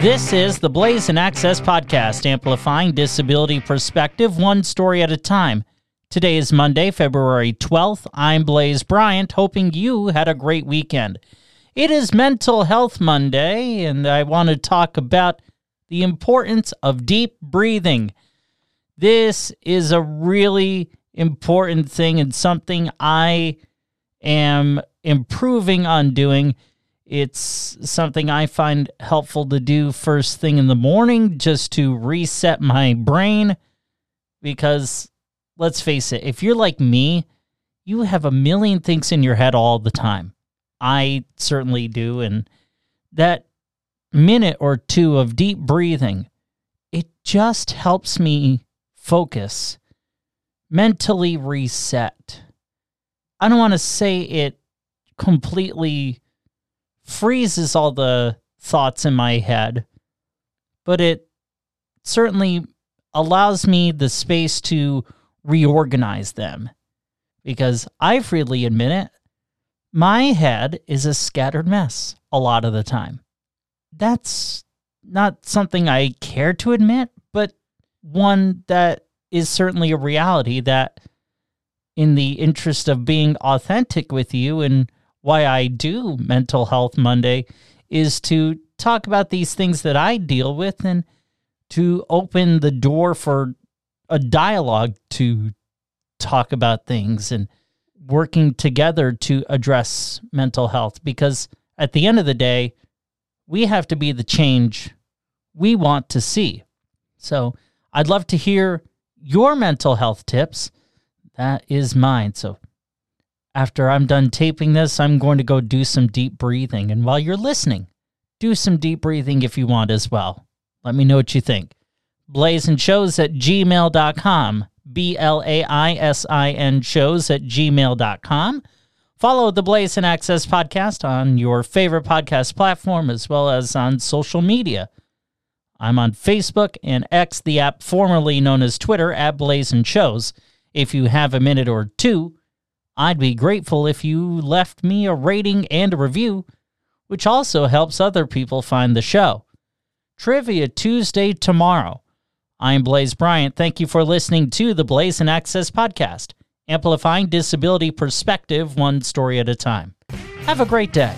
This is the Blaisin' Access podcast, amplifying disability perspective one story at a time. Today is Monday, February 12th. I'm Blaise Bryant, hoping you had a great weekend. It is Mental Health Monday, and I want to talk about the importance of deep breathing. This is a really important thing and something I am improving on doing. It's something I find helpful to do first thing in the morning just to reset my brain. Because let's face it, if you're like me, you have a million things in your head all the time. I certainly do. And that minute or two of deep breathing, it just helps me focus, mentally reset. I don't want to say it completely freezes all the thoughts in my head, but it certainly allows me the space to reorganize them. Because I freely admit it, my head is a scattered mess a lot of the time. That's not something I care to admit, but one that is certainly a reality that, in the interest of being authentic with you and why I do Mental Health Monday, is to talk about these things that I deal with and to open the door for a dialogue to talk about things and working together to address mental health because at the end of the day, we have to be the change we want to see. So I'd love to hear your mental health tips. That is mine. So after I'm done taping this, I'm going to go do some deep breathing. And while you're listening, do some deep breathing if you want as well. Let me know what you think. Blaisin shows at gmail.com. B L A I S I N shows at gmail.com. Follow the Blaisin' Access podcast on your favorite podcast platform as well as on social media. I'm on Facebook and X, the app formerly known as Twitter, at Blaisin Shows. If you have a minute or two, I'd be grateful if you left me a rating and a review, which also helps other people find the show. Trivia Tuesday tomorrow. I'm Blaise Bryant. Thank you for listening to the Blaisin' Access podcast, amplifying disability perspective one story at a time. Have a great day.